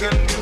can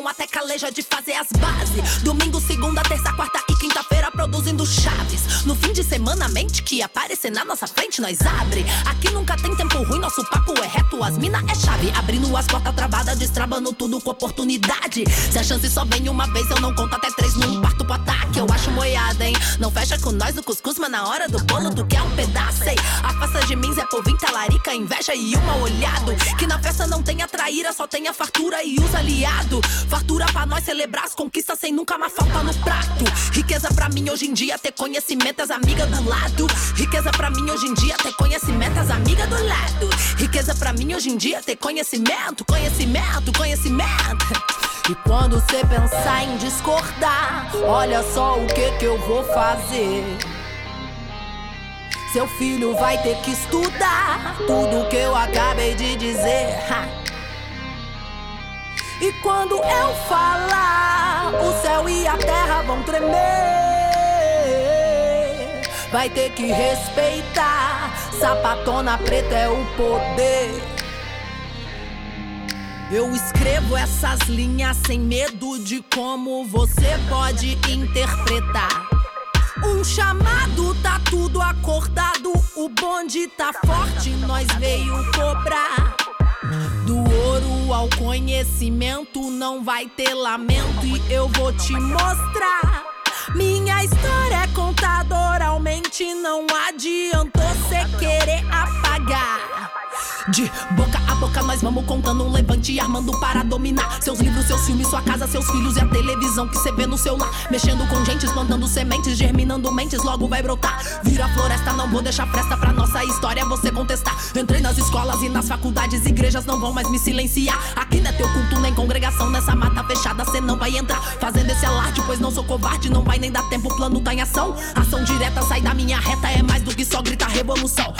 mãos até caleja de fazer as bases. Domingo, segunda, terça, quarta e quinta-feira produzindo chaves. No fim de semana, a mente que aparecer na nossa frente, nós abre. Aqui nunca tem tempo ruim, nosso papo é reto, as mina é chave. Abrindo as portas travadas, destrabando tudo com oportunidade. Se a chance só vem uma vez, eu não conto até três num parto pro ataque. Eu acho moiada, hein? Não fecha com nós o cuscuz, mas na hora do bolo tu quer um pedaço, hein? Afasta de mim, Zé Povinho, talarica, inveja e uma olhado. Que na festa não tenha traíra, só tenha fartura e os aliado. Fartura pra nós celebrar as conquistas sem nunca mais falta no prato. Riqueza pra mim hoje em dia ter conhecimento, as amigas do lado. Riqueza pra mim hoje em dia ter conhecimento, as amigas do lado. Riqueza pra mim hoje em dia ter conhecimento, conhecimento, conhecimento. E quando você pensar em discordar, olha só o que que eu vou fazer. Seu filho vai ter que estudar tudo que eu acabei de dizer. Ha. E quando eu falar, o céu e a terra vão tremer. Vai ter que respeitar, sapatona preta é o poder. Eu escrevo essas linhas sem medo de como você pode interpretar. Um chamado, tá tudo acordado. O bonde tá forte, nós veio cobrar. Do ouro ao conhecimento não vai ter lamento e eu vou te mostrar. Minha história é contada oralmente, não adiantou cê querer apagar. De boca a boca nós vamos contando um levante armando para dominar. Seus livros, seus filmes, sua casa, seus filhos e a televisão que cê vê no seu lar. Mexendo com gentes, plantando sementes, germinando mentes, logo vai brotar. Vira floresta, não vou deixar fresta pra nossa história você contestar. Entrei nas escolas e nas faculdades, igrejas não vão mais me silenciar. Aqui não é teu culto nem congregação, nessa mata fechada cê não vai entrar. Fazendo esse alarde, pois não sou covarde, não vai nem dar tempo, o plano tá em ação. Ação direta, sai da minha reta, é mais do que só gritar revolução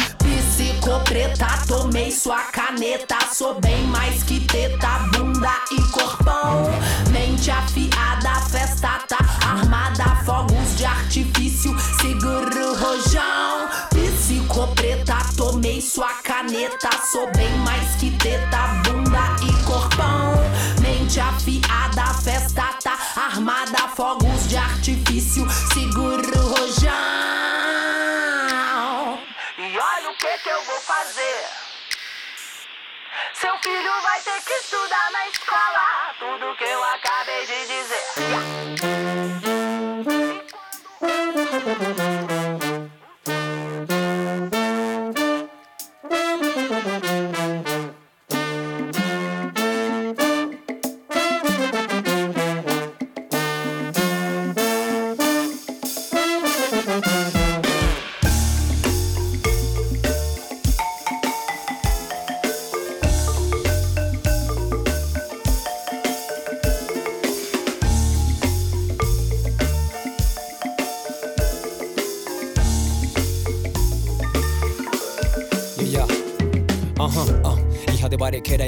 Psicopreta, tomei sua caneta. Sou bem mais que teta, bunda e corpão. Mente afiada, festa tá armada. Fogos de artifício, seguro rojão. Psicopreta, tomei sua caneta. Sou bem mais que teta, bunda e corpão. Mente afiada, festa tá armada. Fogos de artifício, seguro fazer. Seu filho vai ter que estudar na escola tudo que eu acabei de dizer. Yeah,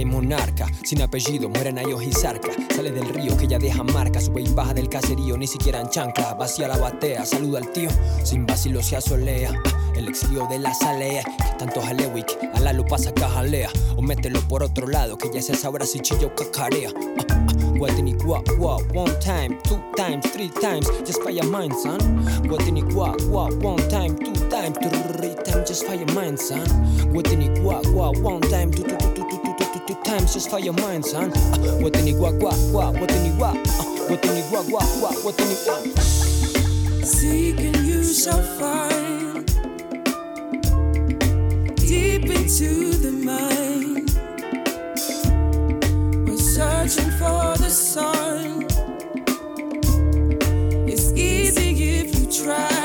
monarca, sin apellido, mueren a y zarca. Sale del río que ya deja marca, sube y baja del caserío, ni siquiera en chancla. Vacía la batea, saluda al tío, sin vacilo se asolea. El exilio de la salea, que tanto jalewick, a la lupa saca jalea. O mételo por otro lado, que ya se sabrá si chillo cacarea. Ah, ah, Guatini gua gua, one time, two times, three times, just your mind, son. Guatini gua gua, one time, two times, three times, just your mind, son. Guatini gua gua, one time, two, two, two, two, 50 times just for your mind, son. Uh, what in the wah wah what in the uh, what in the wah wah what in the. Seeking you shall find deep into the mind. We're searching for the sun. It's easy if you try.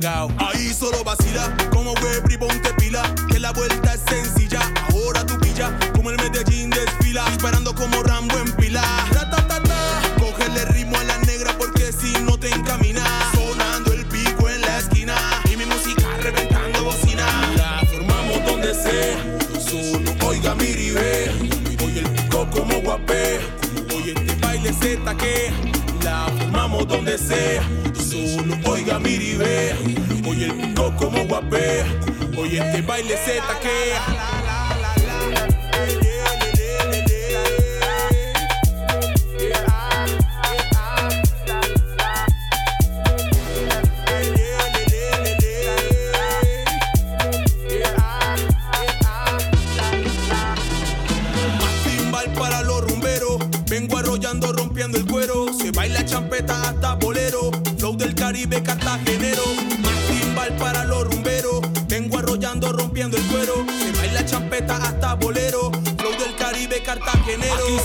Ahí solo vacila, como web y te pila. Que la vuelta es sencilla, ahora tu pilla. Como el Medellín desfila, disparando como Rambo en pila. Ta, ta, ta, ta. Cógele ritmo a la negra porque si no te encamina. Sonando el pico en la esquina y mi música reventando bocina. La formamos donde sea, solo oiga mi ribe. Oye el pico como guapé, oye este baile se taque. La formamos donde sea solo. Oiga, mire y ve, oye el pico como guapé, oye este baile se taquea. cartagenero. Aquí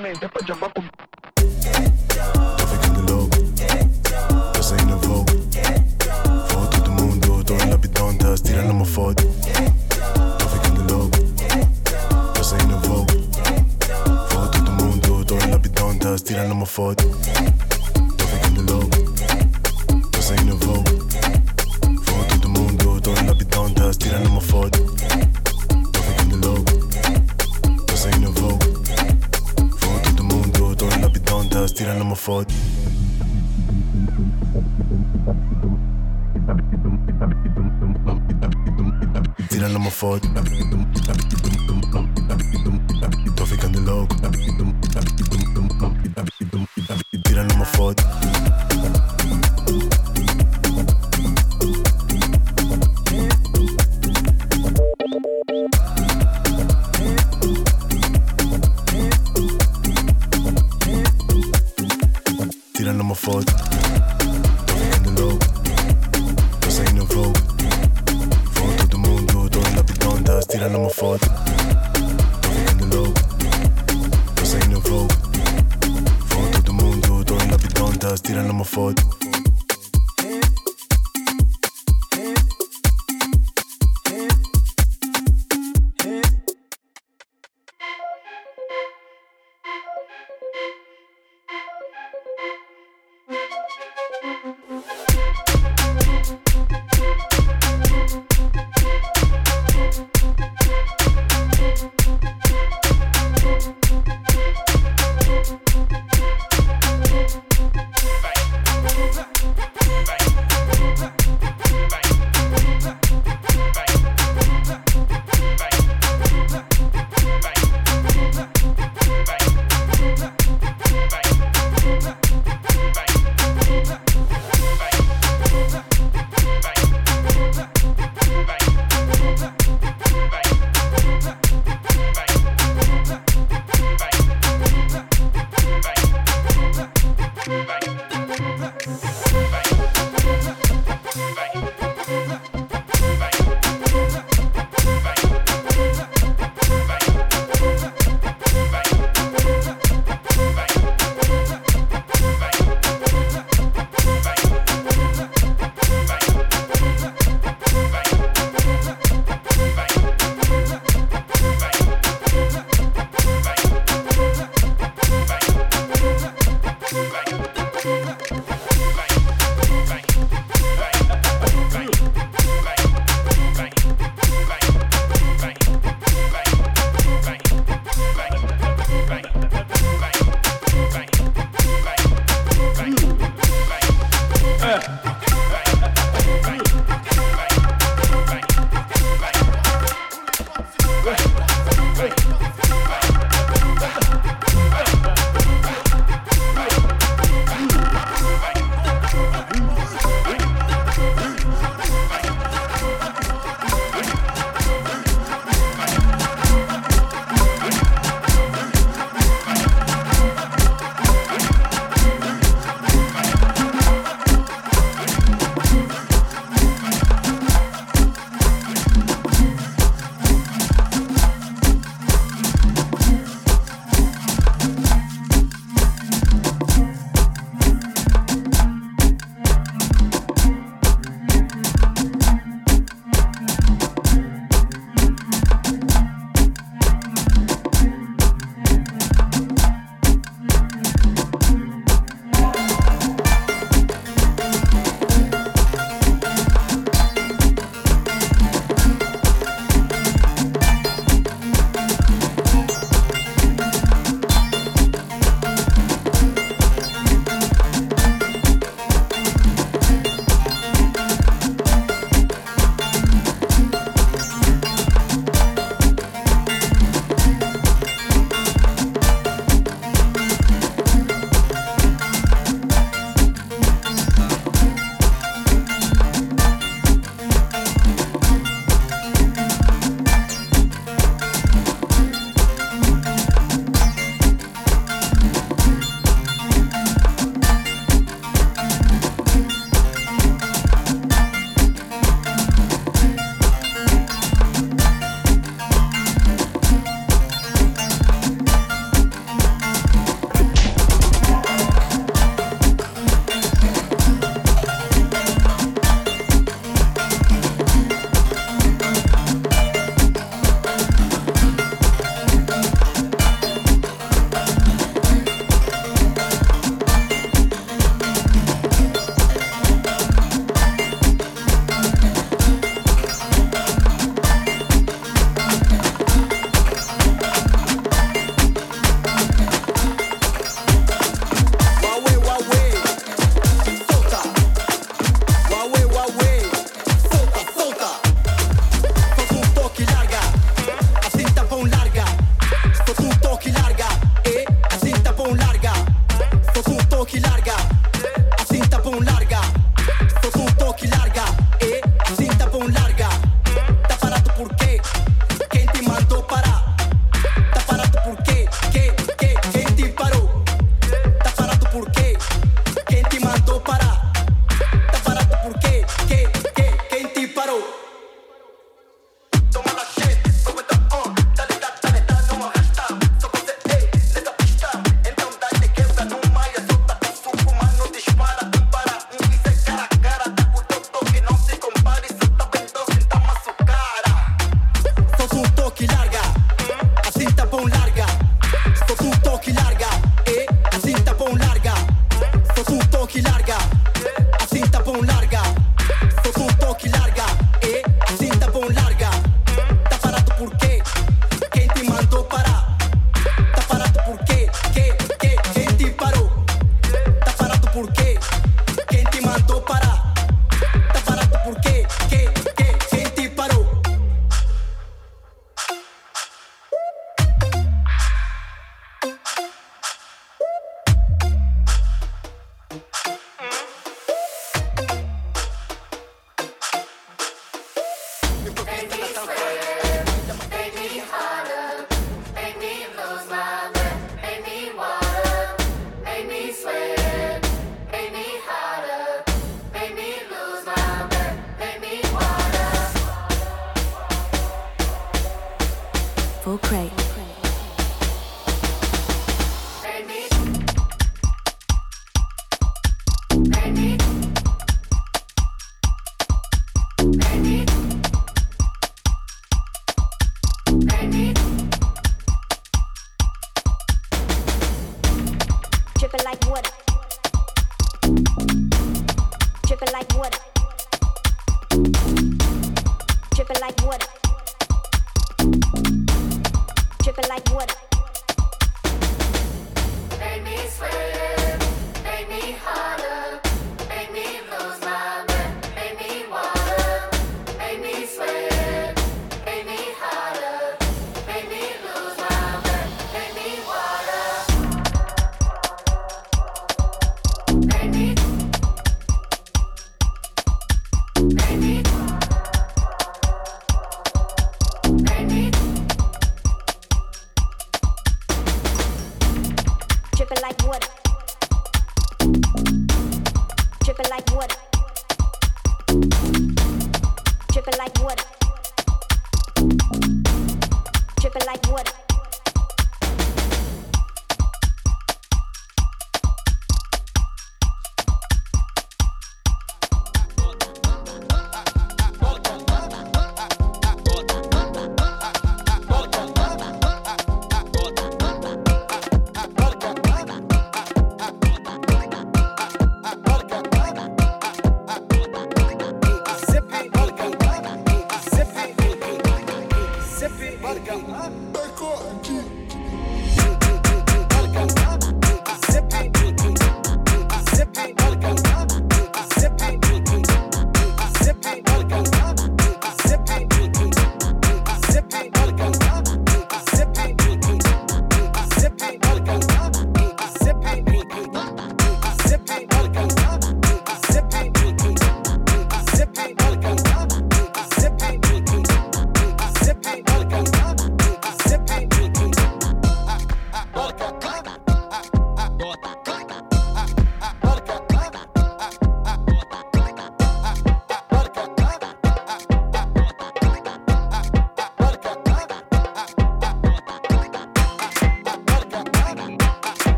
mente pa' allá pa' Tirando uma foto, tô ficando louco. Eu saindo no todo mundo, tô tirando uma foto. Ford. the loco.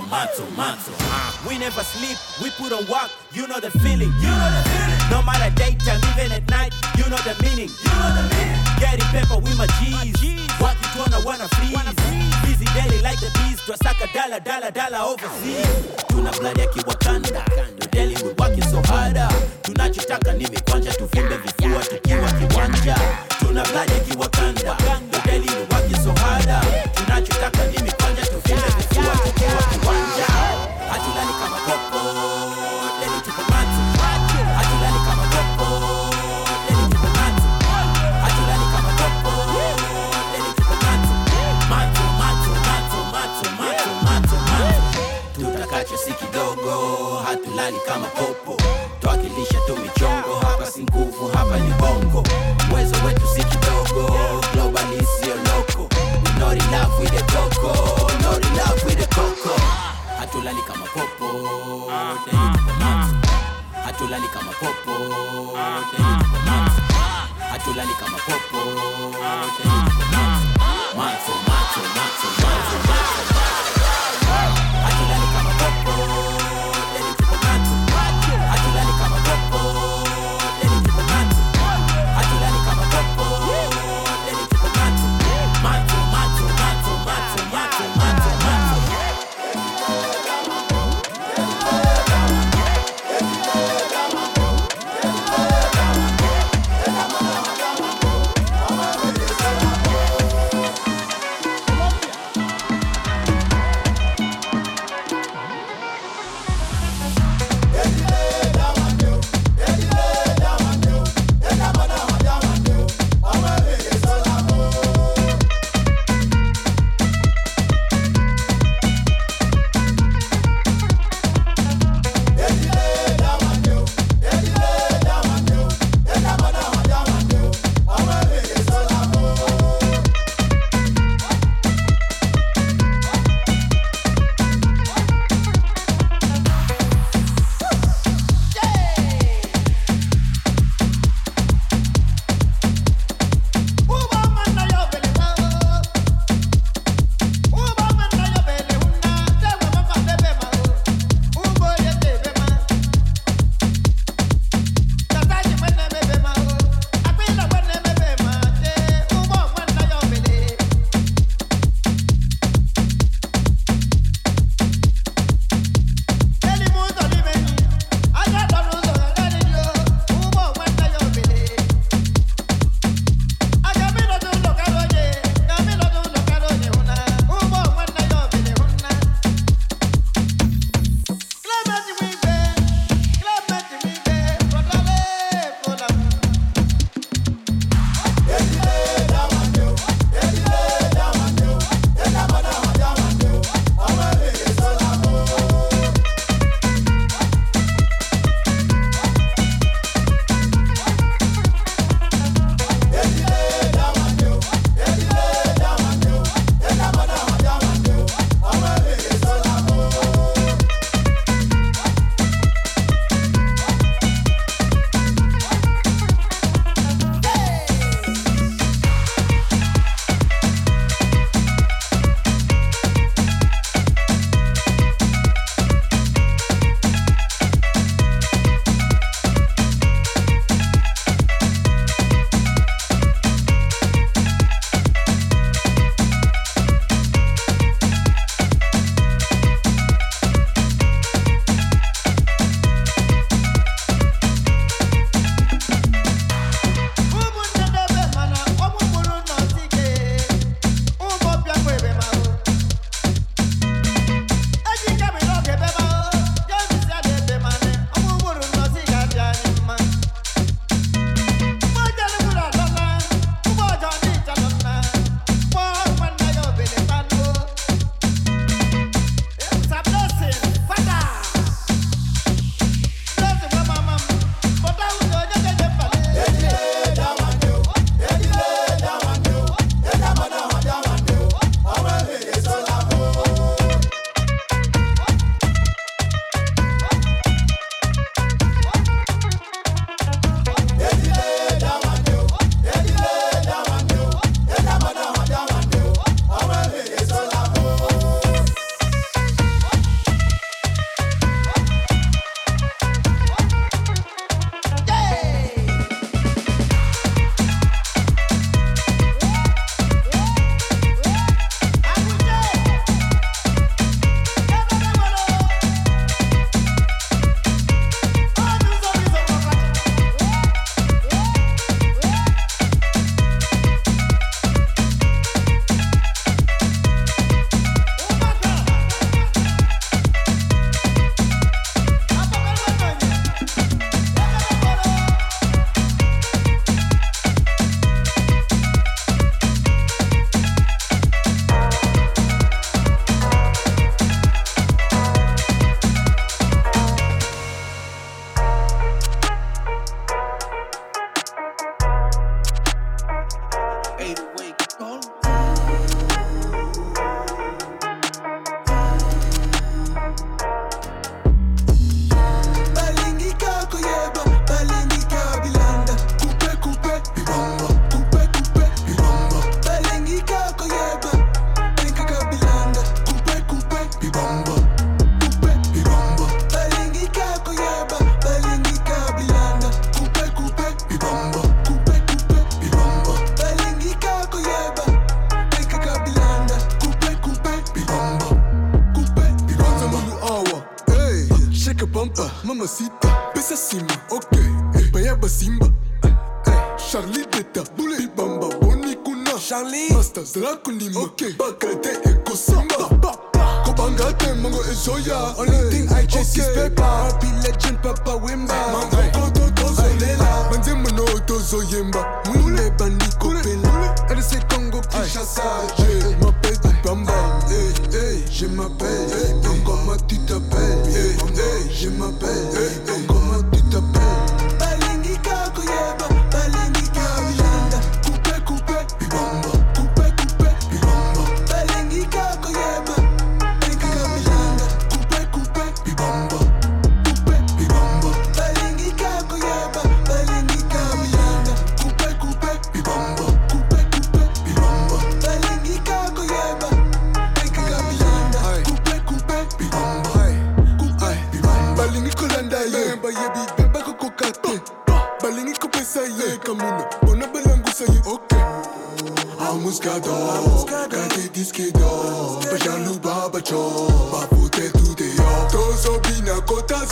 Macho, macho, macho. Uh, we never sleep, we put on work, you know the feeling. You know the feeling. No matter daytime, even at night, you know the meaning. You know the meaning. Getting paper with my G's. wakituona wana freeze Wanna wanna freeze. busy daily like the bees twasaka dala dala dala overseas tuna blood ya kiwakanda Delhi we working so harder tunachotaka ni mikwanja tuvimbe vifua tukiwa kiwanja tuna blood ya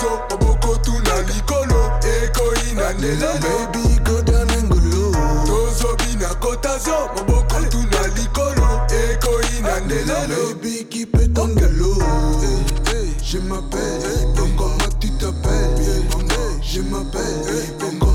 Ozo, Oboko, Tuna, Likolo, Eko, Ina, Nela, Baby, go down. Tozo, Bina, Kotazo, Oboko, Tuna, Likolo, Eko, Ina, Nela, Baby, keep it. Je m'appelle, comment tu t'appelles? Je m'appelle, eh, comment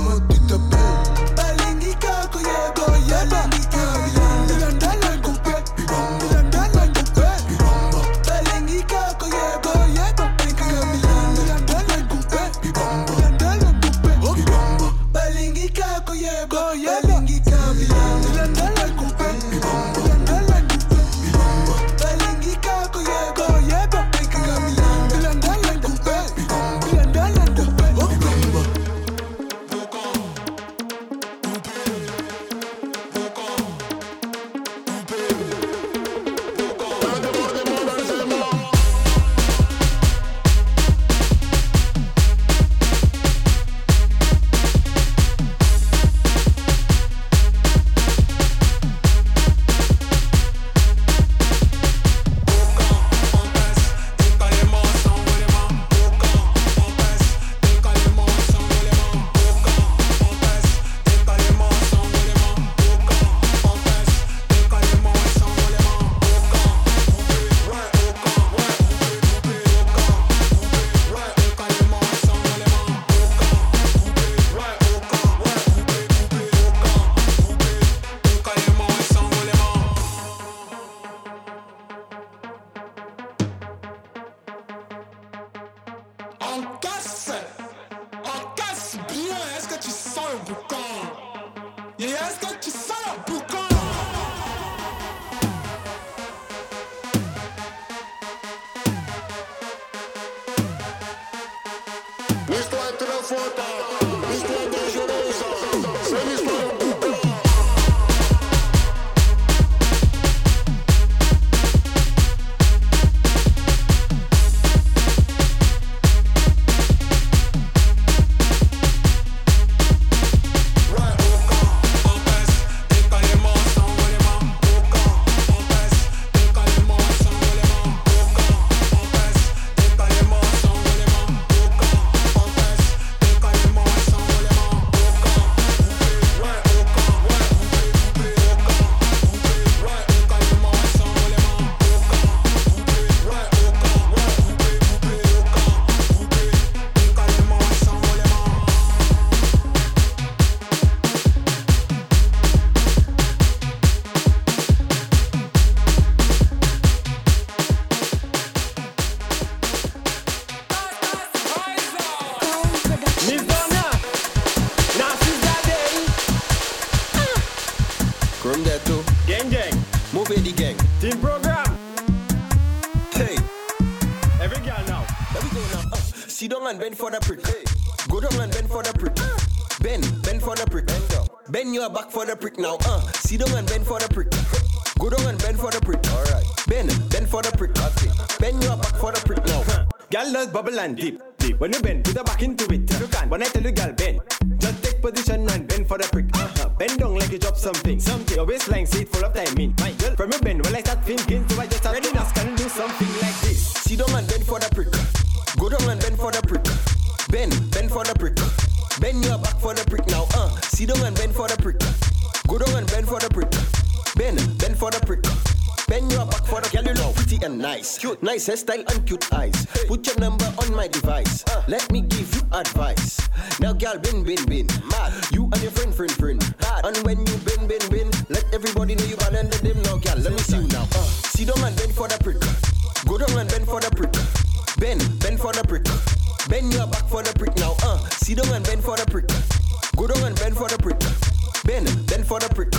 your back for the prick now. Uh, sit down and bend for the prick. Go down and bend for the prick. Bend, bend for the prick. Bend your back for the girl you look pretty and nice. Cute, nice hairstyle and cute eyes. Put your number on my device. Uh, let me give you advice. Now, girl, bend, bend, bend. Mad. You and your friend, friend, friend. Bad. And when you bend, bend, bend, let everybody know you bad under them now, girl. Let me see you now. Uh, sit down and bend for the prick. Go down and bend for the prick. Bend, bend for the prick. Bend your back for the prick now. Uh, sit down and bend for the prick. Go down and bend for the prick. Bend, bend for the prick.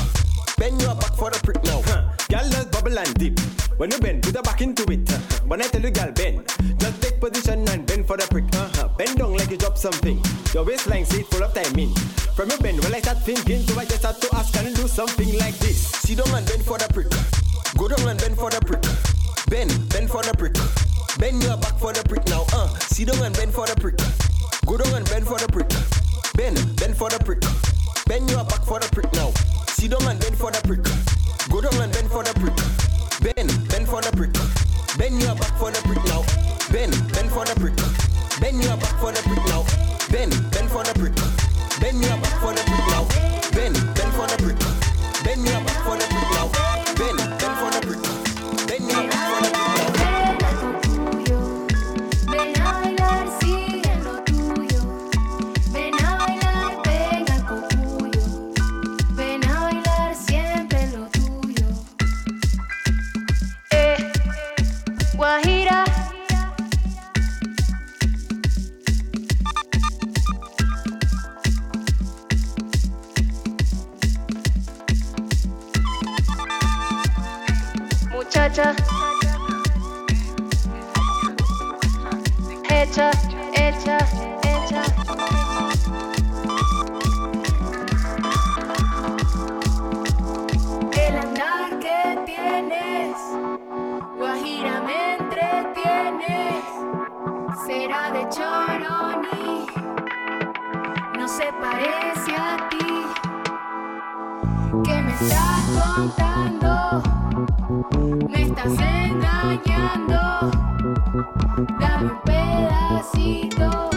Bend your back for the prick now. Huh. Girl, just bubble and dip. When you bend, put your back into it. Uh, When I tell you, girl, bend. Just take position and bend for the prick. Uh-huh. Bend down like you drop something. Your waistline seat full of timing. From your bend, when I start thinking, so I just have to ask and do something like this. Sit down and bend for the prick. Go down and bend for the prick. Bend, bend for the prick. Bend your back for the prick now. Uh, sit down and bend for the prick. Go down and for the prick. Hecha, hecha, hecha. El andar que tienes, Guajira me entretienes. Será de Choroni, no se parece a ti. ¿Qué me estás contando? Me estás engañando. Dame un pedacito